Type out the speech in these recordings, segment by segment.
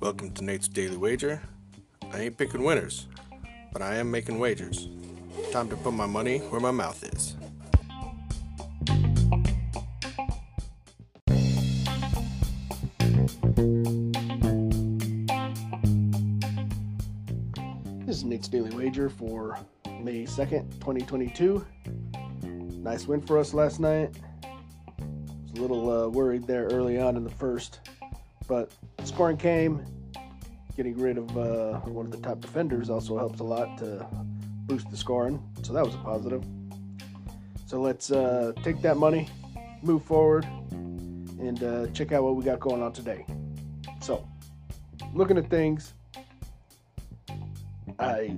Welcome to Nate's Daily Wager. I ain't picking winners, but I am making wagers. Time to put my money where my mouth is. This is Nate's Daily Wager for May 2nd, 2022. Nice win for us last night. A little uh, worried there early on in the first, but scoring came. Getting rid of uh, one of the top defenders also helps a lot to boost the scoring, so that was a positive. So let's uh, take that money, move forward, and uh, check out what we got going on today. So, looking at things, I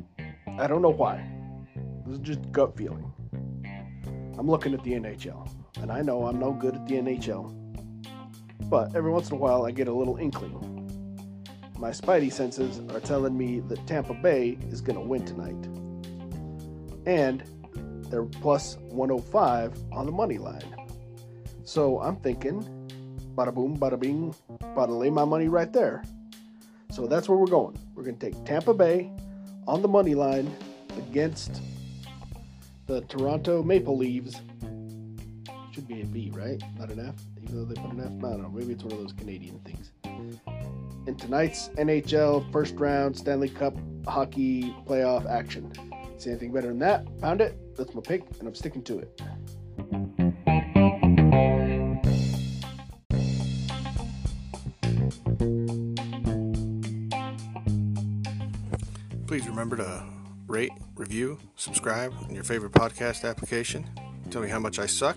I don't know why. This is just gut feeling. I'm looking at the NHL, and I know I'm no good at the NHL. But every once in a while, I get a little inkling. My spidey senses are telling me that Tampa Bay is going to win tonight. And they're plus 105 on the money line. So I'm thinking, bada boom, bada bing, bada lay my money right there. So that's where we're going. We're going to take Tampa Bay on the money line against the Toronto Maple Leaves. Should be a V, right? Not an F, even though they put an F. I don't know. Maybe it's one of those Canadian things. In tonight's NHL first round Stanley Cup hockey playoff action. See anything better than that? Found it. That's my pick, and I'm sticking to it. Please remember to rate, review, subscribe in your favorite podcast application. Tell me how much I suck